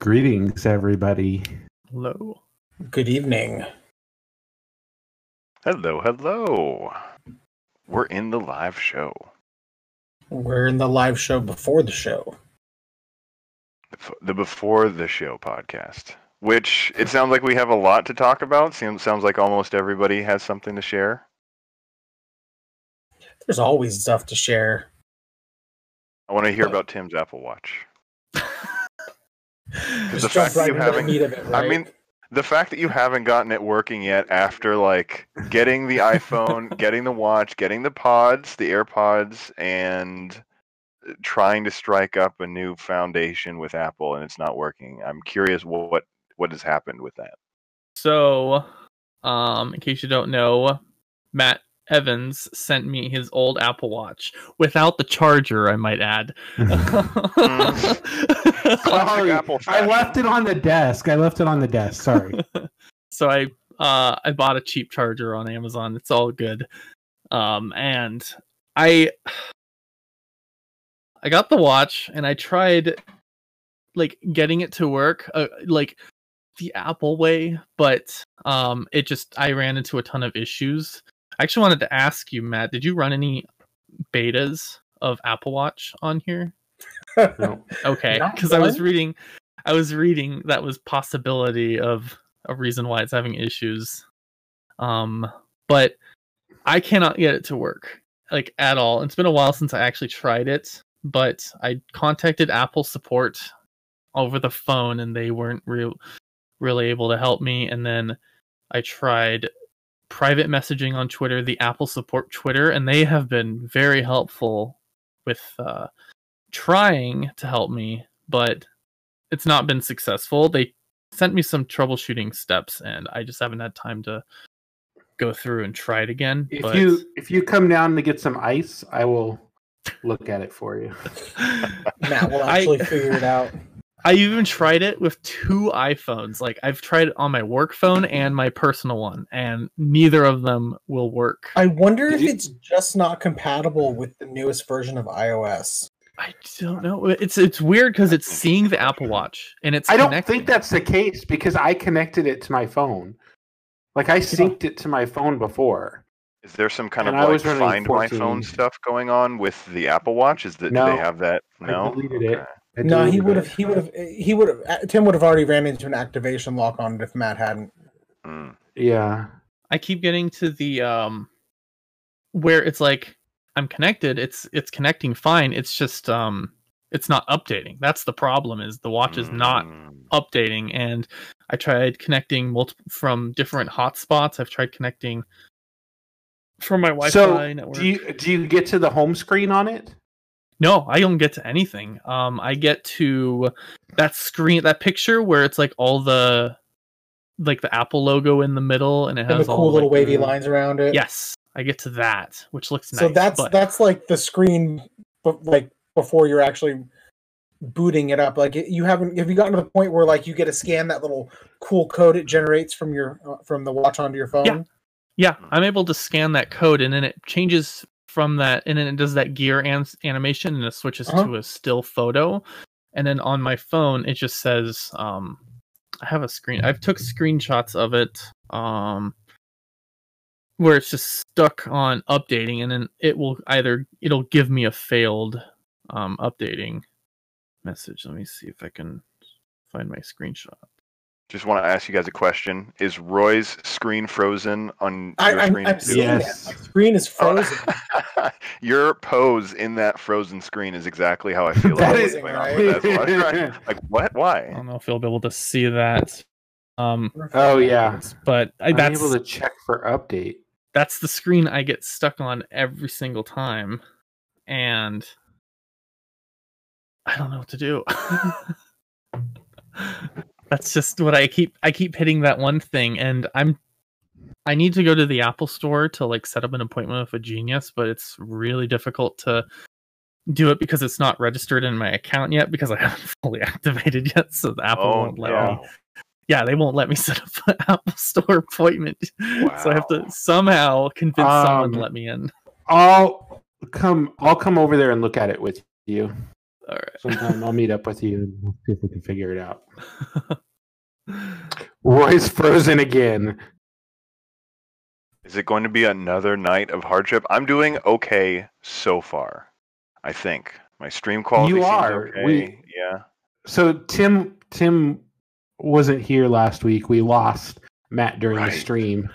Greetings, everybody. Hello. Good evening. Hello, hello. We're in the live show. We're in the live show before the show. The Before the Show podcast, which it sounds like we have a lot to talk about. Seems sounds like almost everybody has something to share. There's always stuff to share. I want to hear about Tim's Apple Watch. Just the jump fact that right you into the haven't- meat of it, I mean, the fact that you haven't gotten it working yet after like getting the iPhone, getting the watch, getting the pods, the AirPods, and trying to strike up a new foundation with Apple and it's not working. I'm curious what what has happened with that. So, um, in case you don't know, Matt Evans sent me his old Apple Watch without the charger, I might add. Sorry, Apple I left it on the desk. I left it on the desk. Sorry. so I uh I bought a cheap charger on Amazon. It's all good. Um and I I got the watch and I tried like getting it to work uh, like the Apple way, but um it just I ran into a ton of issues. I actually wanted to ask you, Matt, did you run any betas of Apple Watch on here? No. Okay, because I was reading, I was reading that was possibility of a reason why it's having issues. Um, but I cannot get it to work like at all. It's been a while since I actually tried it, but I contacted Apple support over the phone and they weren't real really able to help me. And then I tried private messaging on Twitter, the Apple support Twitter, and they have been very helpful with uh, trying to help me, but it's not been successful. They sent me some troubleshooting steps, and I just haven't had time to go through and try it again. If but you if you come down to get some ice, I will look at it for you. Matt will I- actually figure it out. I even tried it with two iPhones. Like I've tried it on my work phone and my personal one, and neither of them will work. I wonder Did if you- it's just not compatible with the newest version of iOS. I don't know. It's it's weird because it's seeing the Apple Watch and it's. I don't connecting. think that's the case because I connected it to my phone. Like I synced it to my phone before. Is there some kind And of I like was running find my 14. phone stuff going on with the Apple Watch? Is that do No. they have that? I No. deleted it. Okay. I No, he would have. He would have. He would have. Tim would have already ran into an activation lock on it if Matt hadn't. Mm. Yeah. I keep getting to the um where it's like I'm connected. It's it's connecting fine. It's just um it's not updating. That's the problem. Is the watch is not Mm. updating and i tried connecting multiple from different hotspots i've tried connecting from my wi-fi So network do you do you get to the home screen on it? No i don't get to anything um i get to that screen that picture where it's like all the like the apple logo in the middle and it And has the all cool little like, wavy the- lines around it. yes i get to that which looks nice So that's but that's like the screen, but like before you're actually booting it up. Like you haven't. Have you gotten to the point where like you get to scan that little cool code it generates from your uh, from the watch onto your phone? Yeah. Yeah, I'm able to scan that code and then it changes from that and then it does that gear an- animation and it switches Uh-huh. to a still photo. And then on my phone it just says um I have a screen I've took screenshots of it um where it's just stuck on updating and then it will either it'll give me a failed um updating message. Let me see if I can find my screenshot. Just want to ask you guys a question. Is Roy's screen frozen on I, your I'm, screen? I'm Yes. that. My screen is frozen. Oh. your pose in that frozen screen is exactly how I feel. That about is- what's with that watch, right? Like what? Why? I don't know if you'll be able to see that. Um Oh yeah. but I, I'm able to check for update. that's the screen I get stuck on every single time, and I don't know what to do. that's just what I keep. I keep hitting that one thing, and I'm. I need to go to the Apple Store to like set up an appointment with a genius, but it's really difficult to do it because it's not registered in my account yet because I haven't fully activated yet. So the Apple Oh, won't let no. me yeah, they won't let me set up an Apple Store appointment. So I have to somehow convince someone to Um, let me in. I'll come. I'll come over there and look at it with you. All right. Sometime I'll meet up with you and we'll see if we can figure it out. Roy's frozen again. Is it going to be another night of hardship? I'm doing okay so far. I think my stream quality. You seems are. Okay. We- Yeah. So Tim Tim wasn't here last week. We lost Matt during Right. the stream.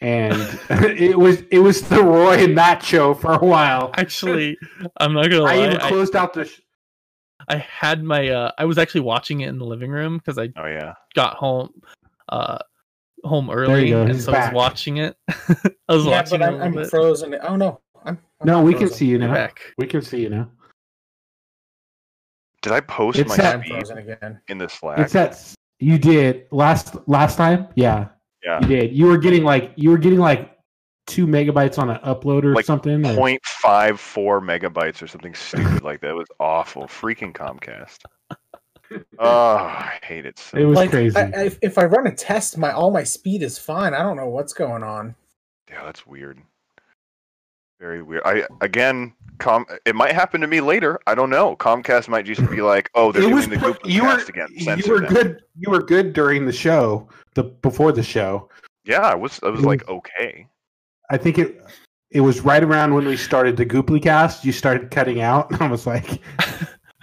And it was it was the Roy and Matt show for a while. Actually, I'm not gonna lie. I even I, closed out the sh- I had my. Uh, I was actually watching it in the living room because I Oh yeah. got home, uh, home early, and he's so I was watching it. I was Yeah, watching but it a I'm, little I'm bit. frozen. Oh no, I'm, I'm No, not we can see you now. back. We can see you now. Did I post It's my that- I'm speed frozen again. in the Slack? It's that you did last last time. Yeah, yeah. you did. You were getting like you were getting like two megabytes on an upload or Like something. or- 0.54 megabytes or something stupid like that. It was awful. Freaking Comcast. Oh, I hate it so. It was like, crazy. I, I, if I run a test, my all my speed is fine. I don't know what's going on. Yeah, that's weird. Very weird. I again, com. It might happen to me later. I don't know. Comcast might just be like, "Oh, they're it doing was the pre- Google you were cast again." you were them. good. You were good during the show. The before the show. Yeah, I was. I was It like, okay. I think it it was right around when we started the Gooply cast. You started cutting out. I was like,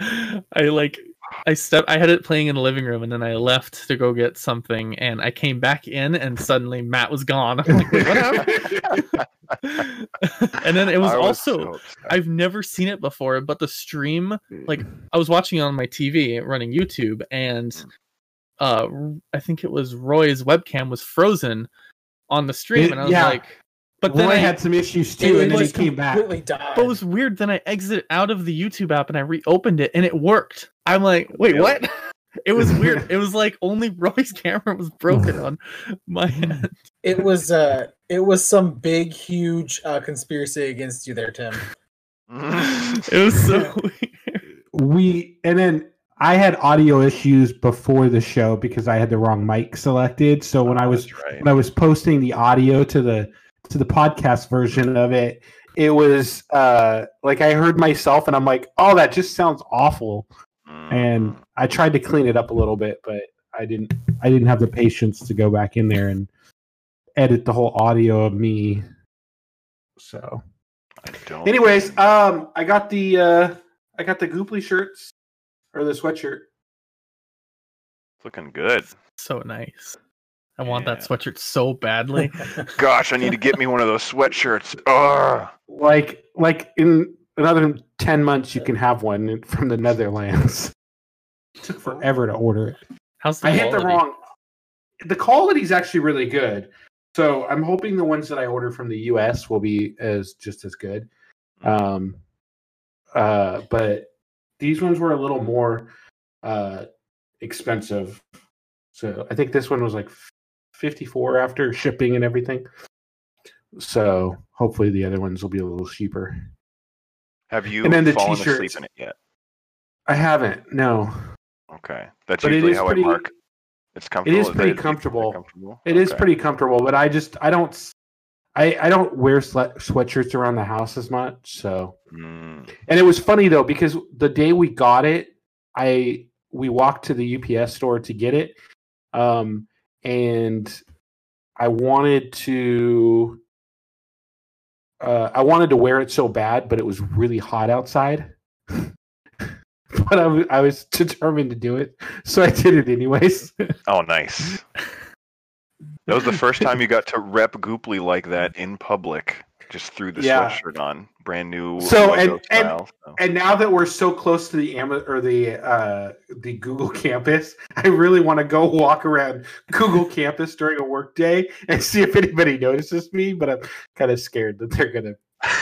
I like I step I had it playing in the living room and then I left to go get something and I came back in and suddenly Matt was gone. I'm like, what happened? and then it was I also so. I've never seen it before, but the stream like I was watching it on my TV running YouTube and uh I think it was Roy's webcam was frozen on the stream It- and I was yeah. like but then Roy I had some issues too, and then he came back. completely died. but it was weird. Then I exited out of the YouTube app and I reopened it and it worked. I'm like, wait, Really? what? It was weird. it was like only Roy's camera was broken on my end. It was uh it was some big huge uh conspiracy against you there, Tim. It was so weird. we and then I had audio issues before the show because I had the wrong mic selected. So when I was right. when I was posting the audio to the to the podcast version of it, it was uh like I heard myself and I'm like, oh, that just sounds awful. And Mm. I tried to clean it up a little bit, but I didn't I didn't have the patience to go back in there and edit the whole audio of me. So I don't. anyways, um I got the uh I got the Gooply shirts or the sweatshirt. looking good. So nice. I want that sweatshirt so badly. Gosh, I need to get me one of those sweatshirts. Ugh. Like like in another 10 months you can have one from the Netherlands. It took forever to order it. How's the I hit the wrong. The quality is actually really good. So I'm hoping the ones that I order from the US will be as just as good. Um uh but these ones were a little more uh expensive. So I think this one was like 54 after shipping and everything. So hopefully the other ones will be a little cheaper. Have you And then the fallen t-shirts. asleep in it yet? I haven't. No. Okay, that's But it usually is how pretty- I mark. It's comfortable. is that pretty comfortable. comfortable? It is Okay. pretty comfortable, but I just I don't I, I don't wear sweat, sweatshirts around the house as much. So Mm. and it was funny though because the day we got it, I we walked to the UPS store to get it, um, and I wanted to uh, I wanted to wear it so bad, but it was really hot outside. but I wa- I was determined to do it, so I did it anyways. Oh, nice. That was the first time you got to rep Gooply like that in public. Just threw the Yeah. sweatshirt on, brand new. So, and- and- so. And now that we're so close to the Ama- or the uh, the Google campus, I really want to go walk around Google campus during a work day and see if anybody notices me. But I'm kind of scared that they're gonna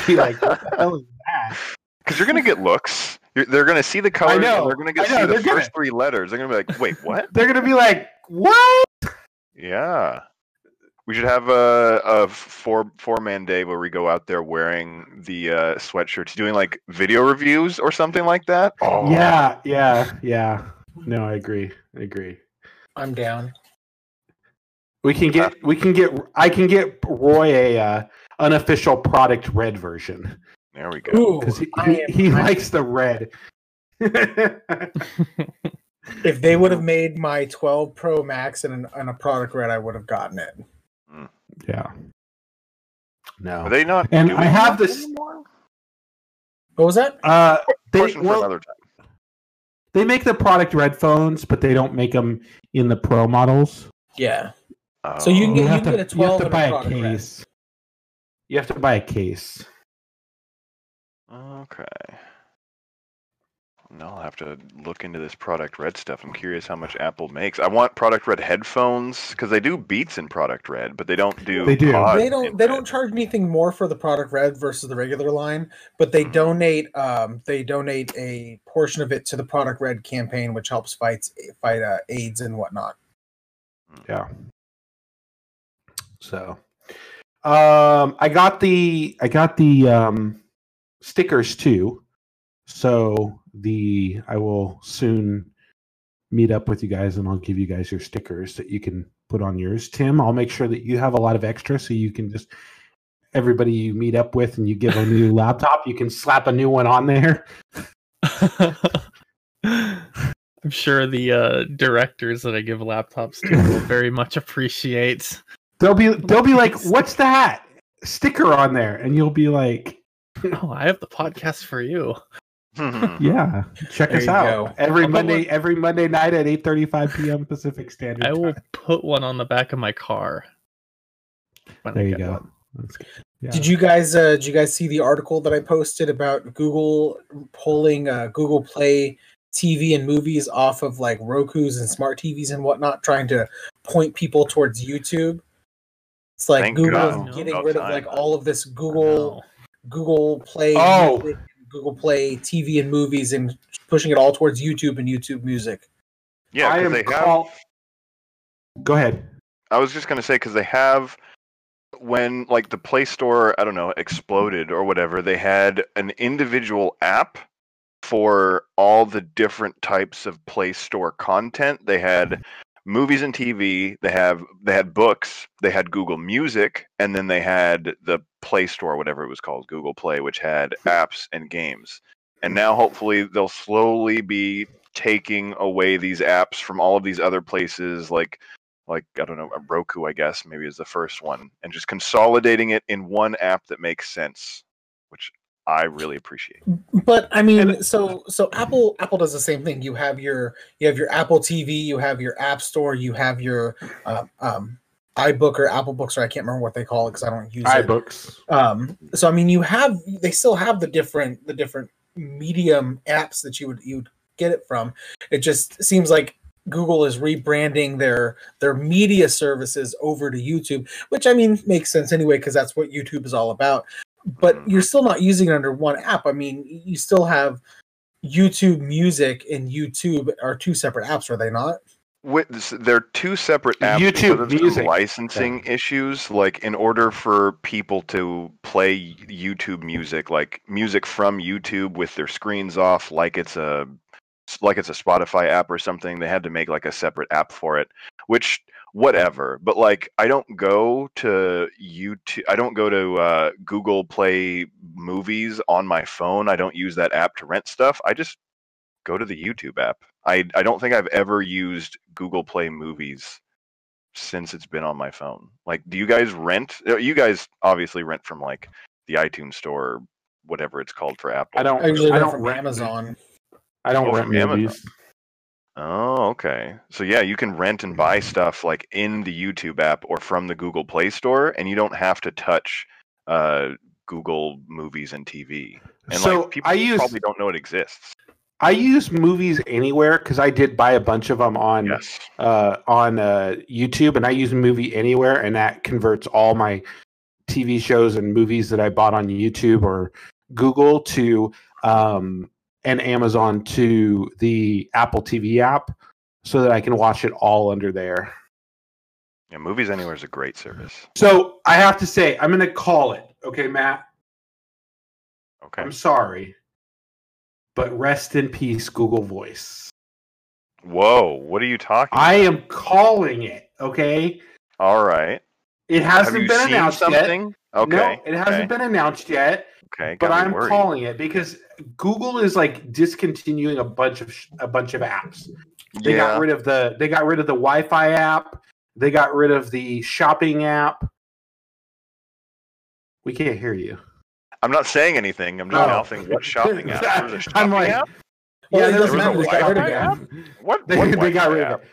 be like, "What the hell is that?" Because you're gonna get looks. You're, they're gonna see the and they're gonna get know, see the they're gonna- first three letters. They're gonna be like, "Wait, what?" They're gonna be like, "What?" yeah. We should have a, a four four man day where we go out there wearing the uh, sweatshirts, doing like video reviews or something like that. Oh, Yeah, yeah, yeah. No, I agree. I agree. I'm down. We can get we can get I can get Roy a uh, unofficial product red version There we go. Because he, he, he likes the red. If they would have made my 12 Pro Max and, an, and a product red, I would have gotten it. Yeah. No. Are they not? And doing I have this- anymore? What was that? Uh, they Question for well, another time. they make the product red phones, but they don't make them in the pro models. Yeah. So you can Oh. get- you have to, get a twelve. you have to buy a product red. case. You have to buy a case. Okay. Now I'll have to look into this product red stuff. I'm curious how much Apple makes. I want product red headphones because they do Beats in product red, but they don't do. They do. Pod they don't they red. don't charge anything more for the product red versus the regular line, but they Mhm. donate um they donate a portion of it to the product red campaign, which helps fights fight uh, AIDS and whatnot. Yeah. So, um, I got the I got the um stickers too. So the I will soon meet up with you guys and I'll give you guys your stickers that you can put on yours. Tim, I'll make sure that you have a lot of extra so you can just everybody you meet up with and you give a new laptop, you can slap a new one on there. I'm sure the uh, directors that I give laptops to will very much appreciate. They'll be they'll be like, "What's that sticker on there?" And you'll be like, Oh, I have the podcast for you. Yeah, check There us out go. every I'll Monday. one- Every Monday night at eight thirty-five p.m. Pacific Standard I will Time. put one on the back of my car. when I There you go. That's good. Yeah. Did you guys uh did you guys see the article that I posted about Google pulling uh Google Play TV and movies off of like Roku's and smart TVs and whatnot, trying to point people towards YouTube? It's like Thank Google God. is getting About rid of like all of this Google. Google Play, Oh. music, Google Play TV and movies, and pushing it all towards YouTube and YouTube Music. yeah, I 'cause am they have. call- Go ahead. I was just gonna say because they have when like the Play Store, I don't know, exploded or whatever. They had an individual app for all the different types of Play Store content. They had movies and TV. They have they had books. They had Google Music, and then they had the Play Store, whatever it was called, Google Play, which had hmm. apps and games. And now hopefully they'll slowly be taking away these apps from all of these other places like like I don't know, Roku, I guess maybe is the first one, and just consolidating it in one app that makes sense, which I really appreciate. It. But I mean, so so Apple Apple does the same thing. You have your you have your Apple TV, you have your App Store, you have your uh, um, iBook or Apple Books, or I can't remember what they call it because I don't use it. iBooks. Um, so I mean, you have they still have the different the different medium apps that you would you would get it from. It just seems like Google is rebranding their their media services over to YouTube, which I mean makes sense anyway because that's what YouTube is all about. But Mhm. you're still not using it under one app. I mean, you still have YouTube Music and YouTube are two separate apps, are they not? With, they're two separate apps YouTube because of some Music. licensing issues. Like in order for people to play YouTube music, like music from YouTube with their screens off, like it's a like it's a Spotify app or something, they had to make like a separate app for it. Which whatever, but like I don't go to YouTube. I don't go to uh, Google Play Movies on my phone. I don't use that app to rent stuff. I just go to the YouTube app. I I don't think I've ever used Google Play Movies since it's been on my phone. Like, do you guys rent? uh, You guys obviously rent from like the iTunes store, or whatever it's called for Apple. I don't. I usually I rent don't from rent Amazon. I don't Oh, rent from Amazon. movies. Oh, okay. So yeah, you can rent and buy stuff like in the YouTube app or from the Google Play Store, and you don't have to touch uh, Google Movies and TV. And so like people I use probably don't know it exists. I use movies anywhere because I did buy a bunch of them on Yes. uh, on uh, YouTube, and I use Movie Anywhere, and that converts all my TV shows and movies that I bought on YouTube or Google to um, and Amazon to the Apple TV app, so that I can watch it all under there. Yeah, Movies Anywhere is a great service. So I have to say, I'm going to call it. Okay, Matt. Okay. I'm sorry, but rest in peace, Google Voice. Whoa, what are you talking? I about? am calling it. Okay, All right. it hasn't been announced yet. Okay. No, it hasn't okay. been announced yet. Okay, but I'm worried. calling it because Google is like discontinuing a bunch of sh- a bunch of apps. They yeah, got rid of the they got rid of the Wi-Fi app. They got rid of the shopping app. We can't hear you. I'm not saying anything. I'm just Oh. mouthing what shopping app. There was a I'm like, app? Well, it there doesn't was matter, a they got rid of Wi-Fi app. What? They, what they got Wi-Fi rid of app? it.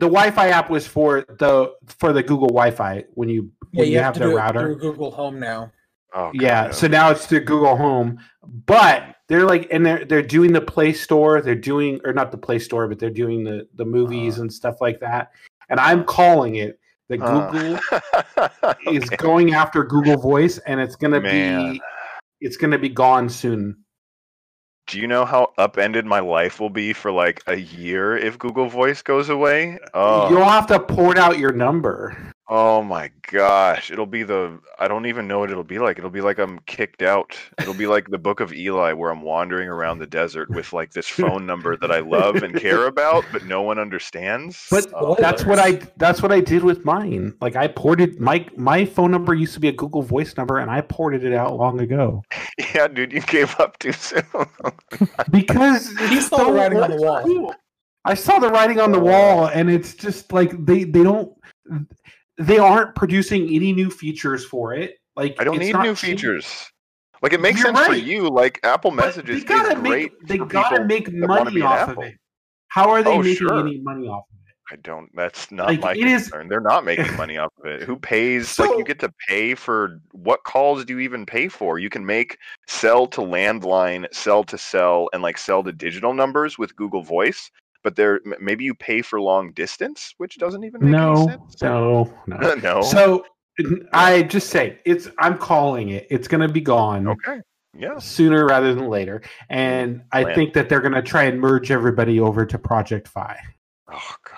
The Wi-Fi app was for the for the Google Wi-Fi when you Yeah, when you, you, have, have to the do router. it through Google Home now. Oh, Yeah, God, so now it's through Google Home, but they're like, and they're they're doing the Play Store. They're doing, or not the Play Store, but they're doing the the movies Uh. and stuff like that. And I'm calling it that Uh, Google is going after Google Voice, and it's gonna Man. be it's gonna be gone soon. Do you know how upended my life will be for like a year if Google Voice goes away? Oh, You'll have to port out your number. Oh my gosh. It'll be the I don't even know what it'll be like. It'll be like I'm kicked out. It'll be like the book of Eli where I'm wandering around the desert with like this phone number that I love and care about, but no one understands. But Oh, that's what I that's what I did with mine. Like I ported my my phone number used to be a Google Voice number, and I ported it out long ago yeah, dude, you gave up too soon. because He it's saw so writing on the wall. cool. I saw the writing on the oh. wall, and it's just like they they don't they aren't producing any new features for it. Like I don't need new cheap. features. Like it makes You're sense for you. Like Apple But Messages they gotta is make great. they gotta make that wanna be money off Apple. of it. How are they Oh, making sure. any money off of it? I don't. That's not Like, my it is- concern. They're not making money off of it. Who pays? like you get to pay for what calls do you even pay for? You can make cell to landline, cell to cell, and like cell to digital numbers with Google Voice. But there, maybe you pay for long distance, which doesn't even make No, any sense. no, no. no. So I just say it's. I'm calling it. It's going to be gone okay. Yeah. sooner rather than later, and I Plan. think that they're going to try and merge everybody over to Project Fi. Oh God.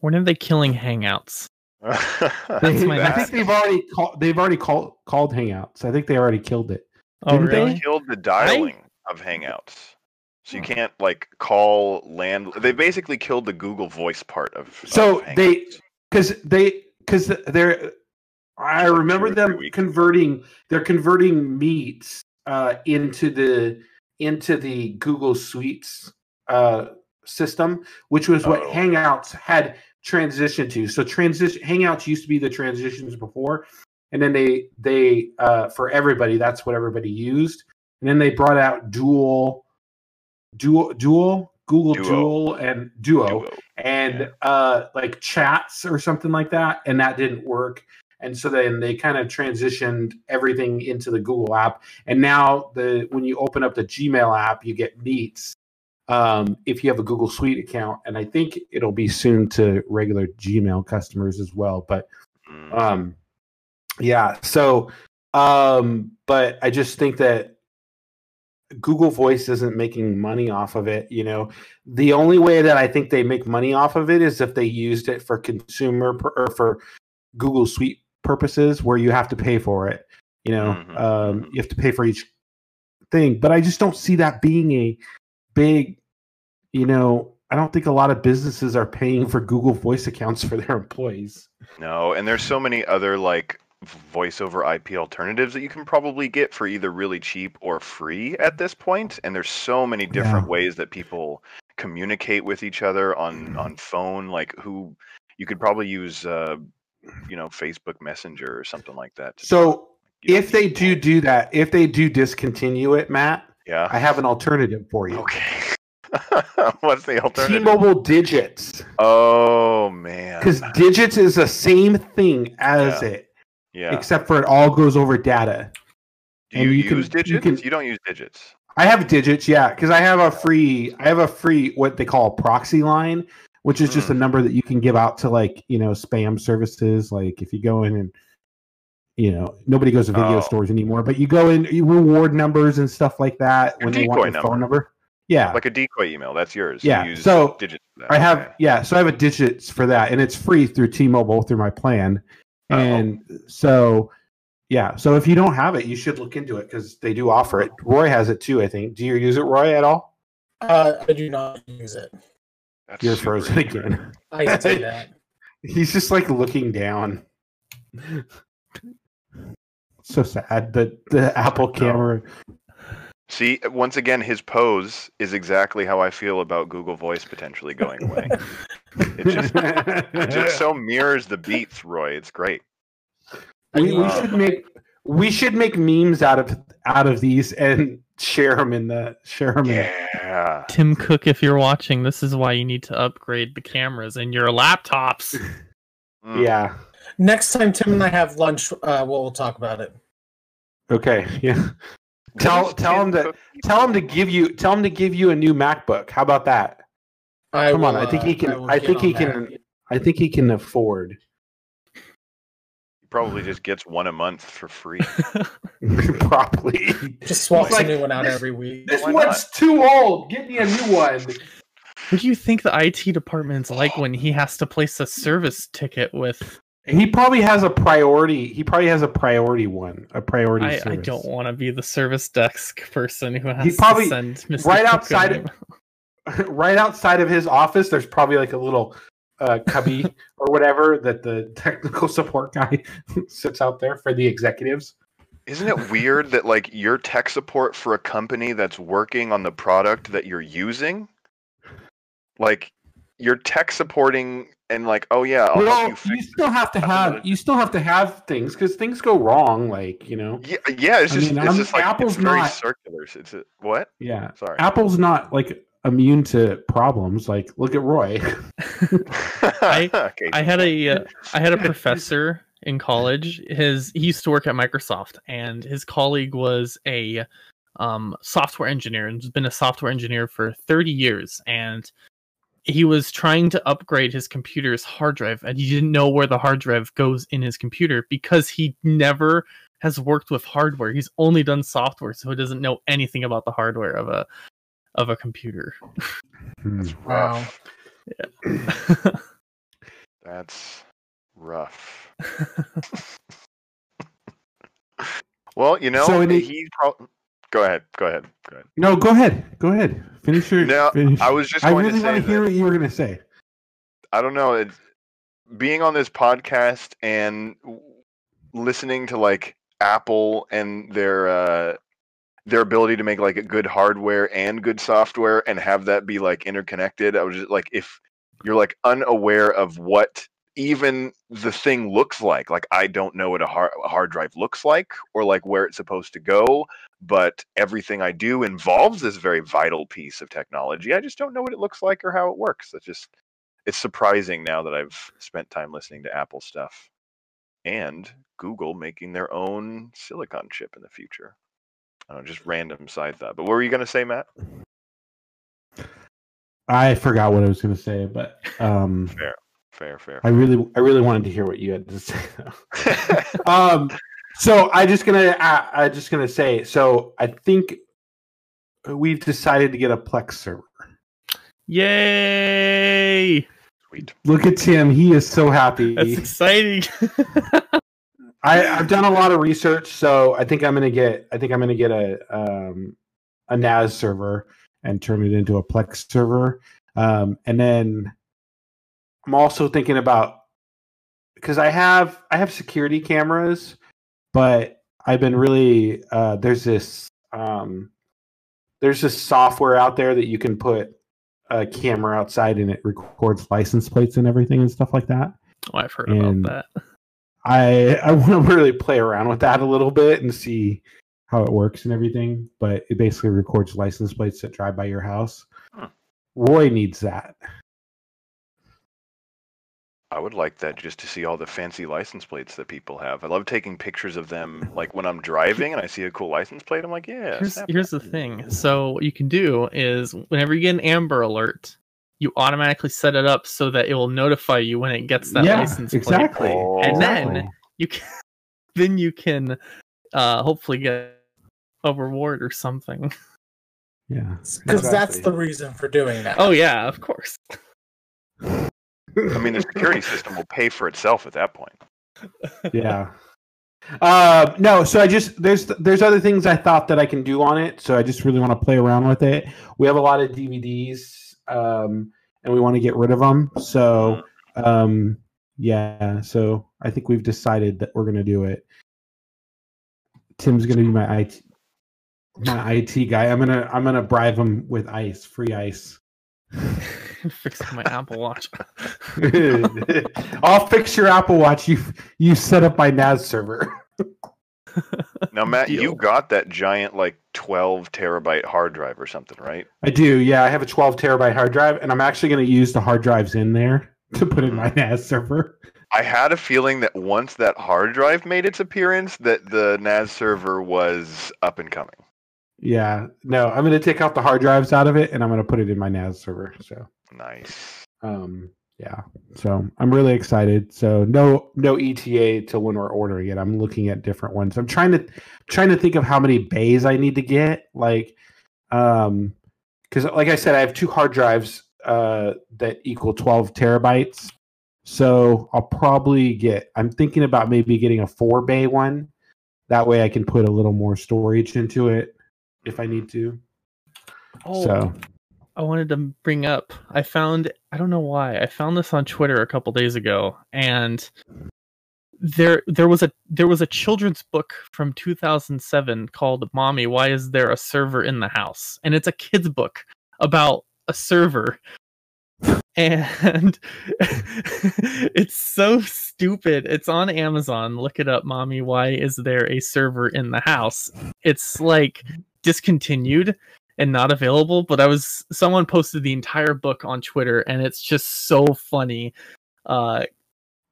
When are they killing Hangouts? That's my I think they've already called. They've already called called Hangouts. I think they already killed it. Oh, Didn't they? killed the dialing of Hangouts. So you can't like call land. They basically killed the Google Voice part of. So of they- because they because they're I like remember two or three them converting they're converting meets uh, into the into the Google Suites uh, system, which was what Oh. Hangouts had transitioned to. So transition Hangouts used to be the transitions before, and then they they uh, for everybody that's what everybody used, and then they brought out Dual, Dual, Dual, Google Duo. Dual, and Duo Duo. and Yeah. uh like chats or something like that and that didn't work and so then they kind of transitioned everything into the google app and now the when you open up the gmail app you get meets um, if you have a google suite account and i think it'll be soon to regular gmail customers as well but Mm. um yeah so um but i just think that google voice isn't making money off of it you know? The only way that i think they make money off of it is if they used it for consumer or for google suite purposes where you have to pay for it you know? Mhm, um mhm. you have to pay for each thing but i just don't see that being a big you know i don't think a lot of businesses are paying for google voice accounts for their employees. No, and there's so many other like voice over IP alternatives that you can probably get for either really cheap or free at this point. And there's so many different Yeah. ways that people communicate with each other on on phone. Like who you could probably use, uh, you know, Facebook Messenger or something like that. to so if they do do that if they do discontinue it matt yeah. i have an alternative for you Okay. What's the alternative? t-mobile digits Oh man. because digits is the same thing as Yeah. it yeah. except for it all goes over data Do you, you can- use you digits? can- you don't use digits. I have digits, yeah, because I have a free, I have a free what they call a proxy line, which is just a Mm. number that you can give out to like you know spam services. Like if you go in and you know nobody goes to video Oh. stores anymore, but you go in, you reward numbers and stuff like that Your when they want decoy your phone number. Yeah, Like a decoy email. That's yours. Yeah, You use so digits. I have okay. yeah, so I have a digits for that, and it's free through T-Mobile through my plan, Oh. and so yeah, so if you don't have it, you should look into it because they do offer it. Roy has it too, I think. Do you use it, Roy, at all? Uh, I do not use it. That's You're frozen weird. again. I can say that. He's just like looking down. So sad. The the Apple camera. See, once again, his pose is exactly how I feel about Google Voice potentially going away. it just it just so mirrors the beats, Roy. It's great. we, we Uh, should make we should make memes out of out of these and share them in the share them in Yeah. Tim Cook, if you're watching, this is why you need to upgrade the cameras in your laptops. Mm. yeah Next time Tim and I have lunch, uh, we'll, we'll talk about it. okay yeah What Tell- tell him to tell him to give you tell him to give you a new macbook how about that I Come on, I think he uh, can- will I get think on he that. can- i think he can afford He probably just gets one a month for free. probably Just swaps Like, a new one out this- every week. this Why one's too old give me a new one What do you think the IT department's like when he has to place a service ticket with? He probably has a priority he probably has a priority one a priority I, I don't want to be the service desk person who has probably- to send Mr. right Cook outside of- right outside of his office there's probably like a little uh, cubby or whatever that the technical support guy sits out there for the executives Isn't it weird that like your tech support for a company that's working on the product that you're using, like you're tech supporting and like, oh yeah, I'll help well you fix. you still have to have you still have to have things because things go wrong like you know Yeah, yeah, it's I just mean, it's I'm- just like Apple's it's very not- circular. It's a, what? yeah Sorry. apple's not like immune to problems like look at roy okay. I had a uh, I had a professor in college. His he used to work at Microsoft, and his colleague was a um, software engineer and has been a software engineer for 30 years. And he was trying to upgrade his computer's hard drive, and he didn't know where the hard drive goes in his computer because he never has worked with hardware. He's only done software, so he doesn't know anything about the hardware of a of a computer. Hmm. That's Wow. rough. That's rough. well, you know, So in the- he probably. Go ahead. Go ahead. Go ahead. no go ahead go ahead finish your No, finish. I was just i going really to say want to hear what you were going to say I don't know. It's, being on this podcast and listening to like Apple and their uh, their ability to make like a good hardware and good software and have that be like interconnected. I was just like, if you're like unaware of what even the thing looks like, like I don't know what a hard, a hard drive looks like or like where it's supposed to go, but everything I do involves this very vital piece of technology. I just don't know what it looks like or how it works. It's just it's surprising now that I've spent time listening to Apple stuff and Google making their own silicon chip in the future. I don't know, just random side thought. But what were you going to say, Matt? i forgot what i was going to say but um Fair, fair, fair. I really, I really wanted to hear what you had to say. um, so I just gonna, I, I just gonna say. So I think we've decided to get a Plex server. Yay! Sweet. Look at Tim; he is so happy. That's exciting. I, I've done a lot of research, so I think I'm gonna get, I think I'm gonna get a, um, a NAS server and turn it into a Plex server, um, and then I'm also thinking about because I have I have security cameras, but I've been really uh, there's this um, there's this software out there that you can put a camera outside and it records license plates and everything and stuff like that. oh, I've heard And- about that. I I want to really play around with that a little bit and see how it works and everything. But it basically records license plates that drive by your house. Huh. Roy needs that. I would like that just to see all the fancy license plates that people have. I love taking pictures of them, like when I'm driving and I see a cool license plate. I'm like, yeah. Here's, here's the thing. So what you can do is whenever you get an Amber Alert, you automatically set it up so that it will notify you when it gets that yeah, license plate. exactly. Oh. And exactly. then you can then you can uh hopefully get a reward or something. yeah, Because that's the reason for doing that. Oh yeah, of course. I mean, the security system will pay for itself at that point. yeah. Uh, no, so I just there's there's other things I thought that I can do on it, so I just really want to play around with it. We have a lot of DVDs, um, and we want to get rid of them. So, um, yeah, so I think we've decided that we're gonna do it. Tim's gonna be my IT my IT guy. I'm gonna I'm gonna bribe him with ice, free ice. Fixing my Apple Watch. I'll fix your Apple Watch. You you set up my NAS server. Now, Matt, you got that giant like 12 terabyte hard drive or something, right? I do. Yeah, I have a 12 terabyte hard drive, and I'm actually going to use the hard drives in there to put in my mm-hmm. NAS server. I had a feeling that once that hard drive made its appearance, that the NAS server was up and coming. Yeah, no, I'm going to take out the hard drives out of it, and I'm going to put it in my NAS server. So, Nice. um, yeah, so I'm really excited. So no no ETA till when we're ordering it. I'm looking at different ones. I'm trying to trying to think of how many bays I need to get. Like, um, because like I said, I have two hard drives uh that equal 12 terabytes. So I'll probably get. I'm thinking about maybe getting a four bay one. That way I can put a little more storage into it if I need to. Oh, So I wanted to bring up. I found. I don't know why. I found this on Twitter a couple days ago, and there there was a there was a children's book from 2007 called "Mommy, Why Is There a Server in the House?" and it's a kids book about a server. And it's so stupid. It's on Amazon. Look it up, mommy. Why is there a server in the house? It's like discontinued and not available but i was someone posted the entire book on twitter and it's just so funny uh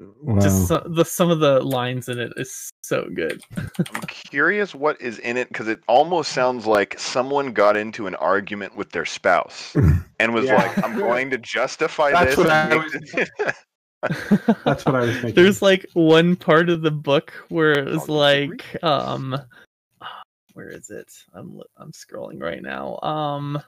wow. just so, the some of the lines in it is so good I'm curious what is in it because it almost sounds like someone got into an argument with their spouse and was Yeah. like, "I'm going to justify That's this." what and I make was- this-" That's what I was thinking. there's like one part of the book where it was Oh, like um where is it i'm i'm scrolling right now um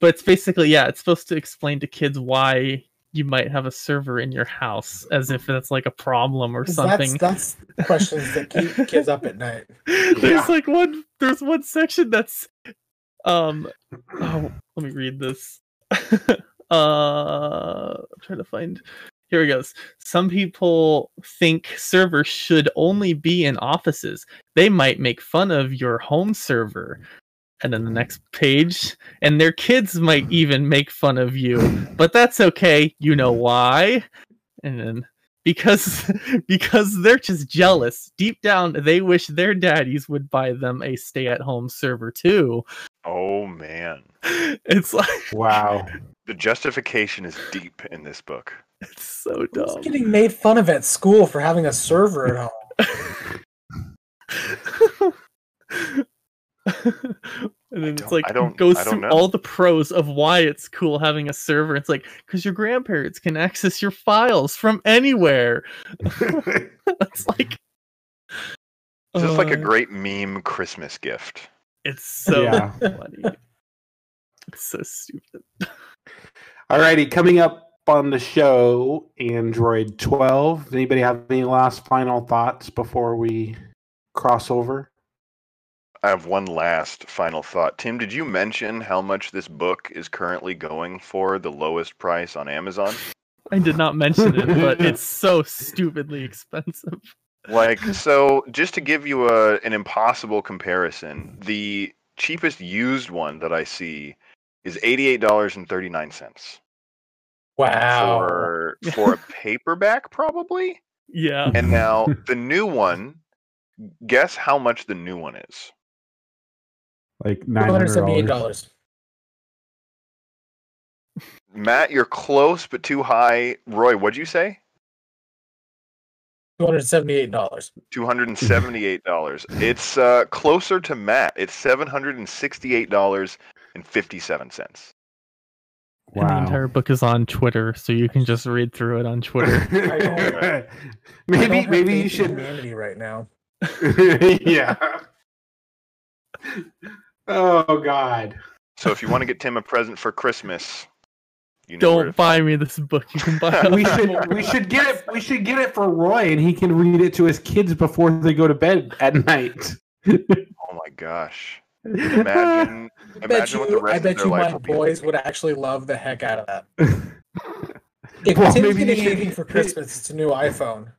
but it's basically yeah it's supposed to explain to kids why you might have a server in your house as if that's like a problem or something That's that's questions that keep kids up at night. there's Yeah. like one there's one section that's um oh let me read this uh i'm trying to find here it goes. Some people think servers should only be in offices. They might make fun of your home server. And then the next page and their kids might even make fun of you. But that's okay. You know why? And then because because they're just jealous. Deep down they wish their daddies would buy them a stay-at-home server too. Oh man, it's like wow. The justification is deep in this book. it's so Who's dumb getting made fun of at school for having a server at home? and then it's like I don't- goes I don't through know. all the pros of why it's cool having a server. It's like because your grandparents can access your files from anywhere. it's like It's just like a uh, great meme Christmas gift. It's so Yeah. funny. It's so stupid. Alrighty, coming up on the show, Android 12. Anybody have any last final thoughts before we cross over? I have one last final thought. Tim, did you mention how much this book is currently going for the lowest price on Amazon? I did not mention it, but it's so stupidly expensive. Like, so just to give you a an impossible comparison, the cheapest used one that I see is eighty-eight dollars and thirty-nine cents Wow. for for a paperback, probably. Yeah. And now the new one, guess how much the new one is? Like Two hundred seventy-eight $900. dollars. Matt, you're close but too high. Roy, what'd you say? Two hundred seventy-eight dollars. Two hundred and seventy-eight dollars. it's uh, closer to Matt. It's seven hundred and sixty-eight dollars and fifty-seven cents. And the entire book is on Twitter, so you can just read through it on Twitter. I maybe don't have maybe you should humanity right now. yeah. Oh God. So if you want to get Tim a present for Christmas, you know Don't to buy me this book. You can buy it. We should we should get it we should get it for Roy and he can read it to his kids before they go to bed at night. Oh my gosh! Imagine, I bet imagine what the you, rest I of bet their you life my boys like. would actually love the heck out of that. If Well, Tim's maybe you getting anything for Christmas, it's a new iPhone.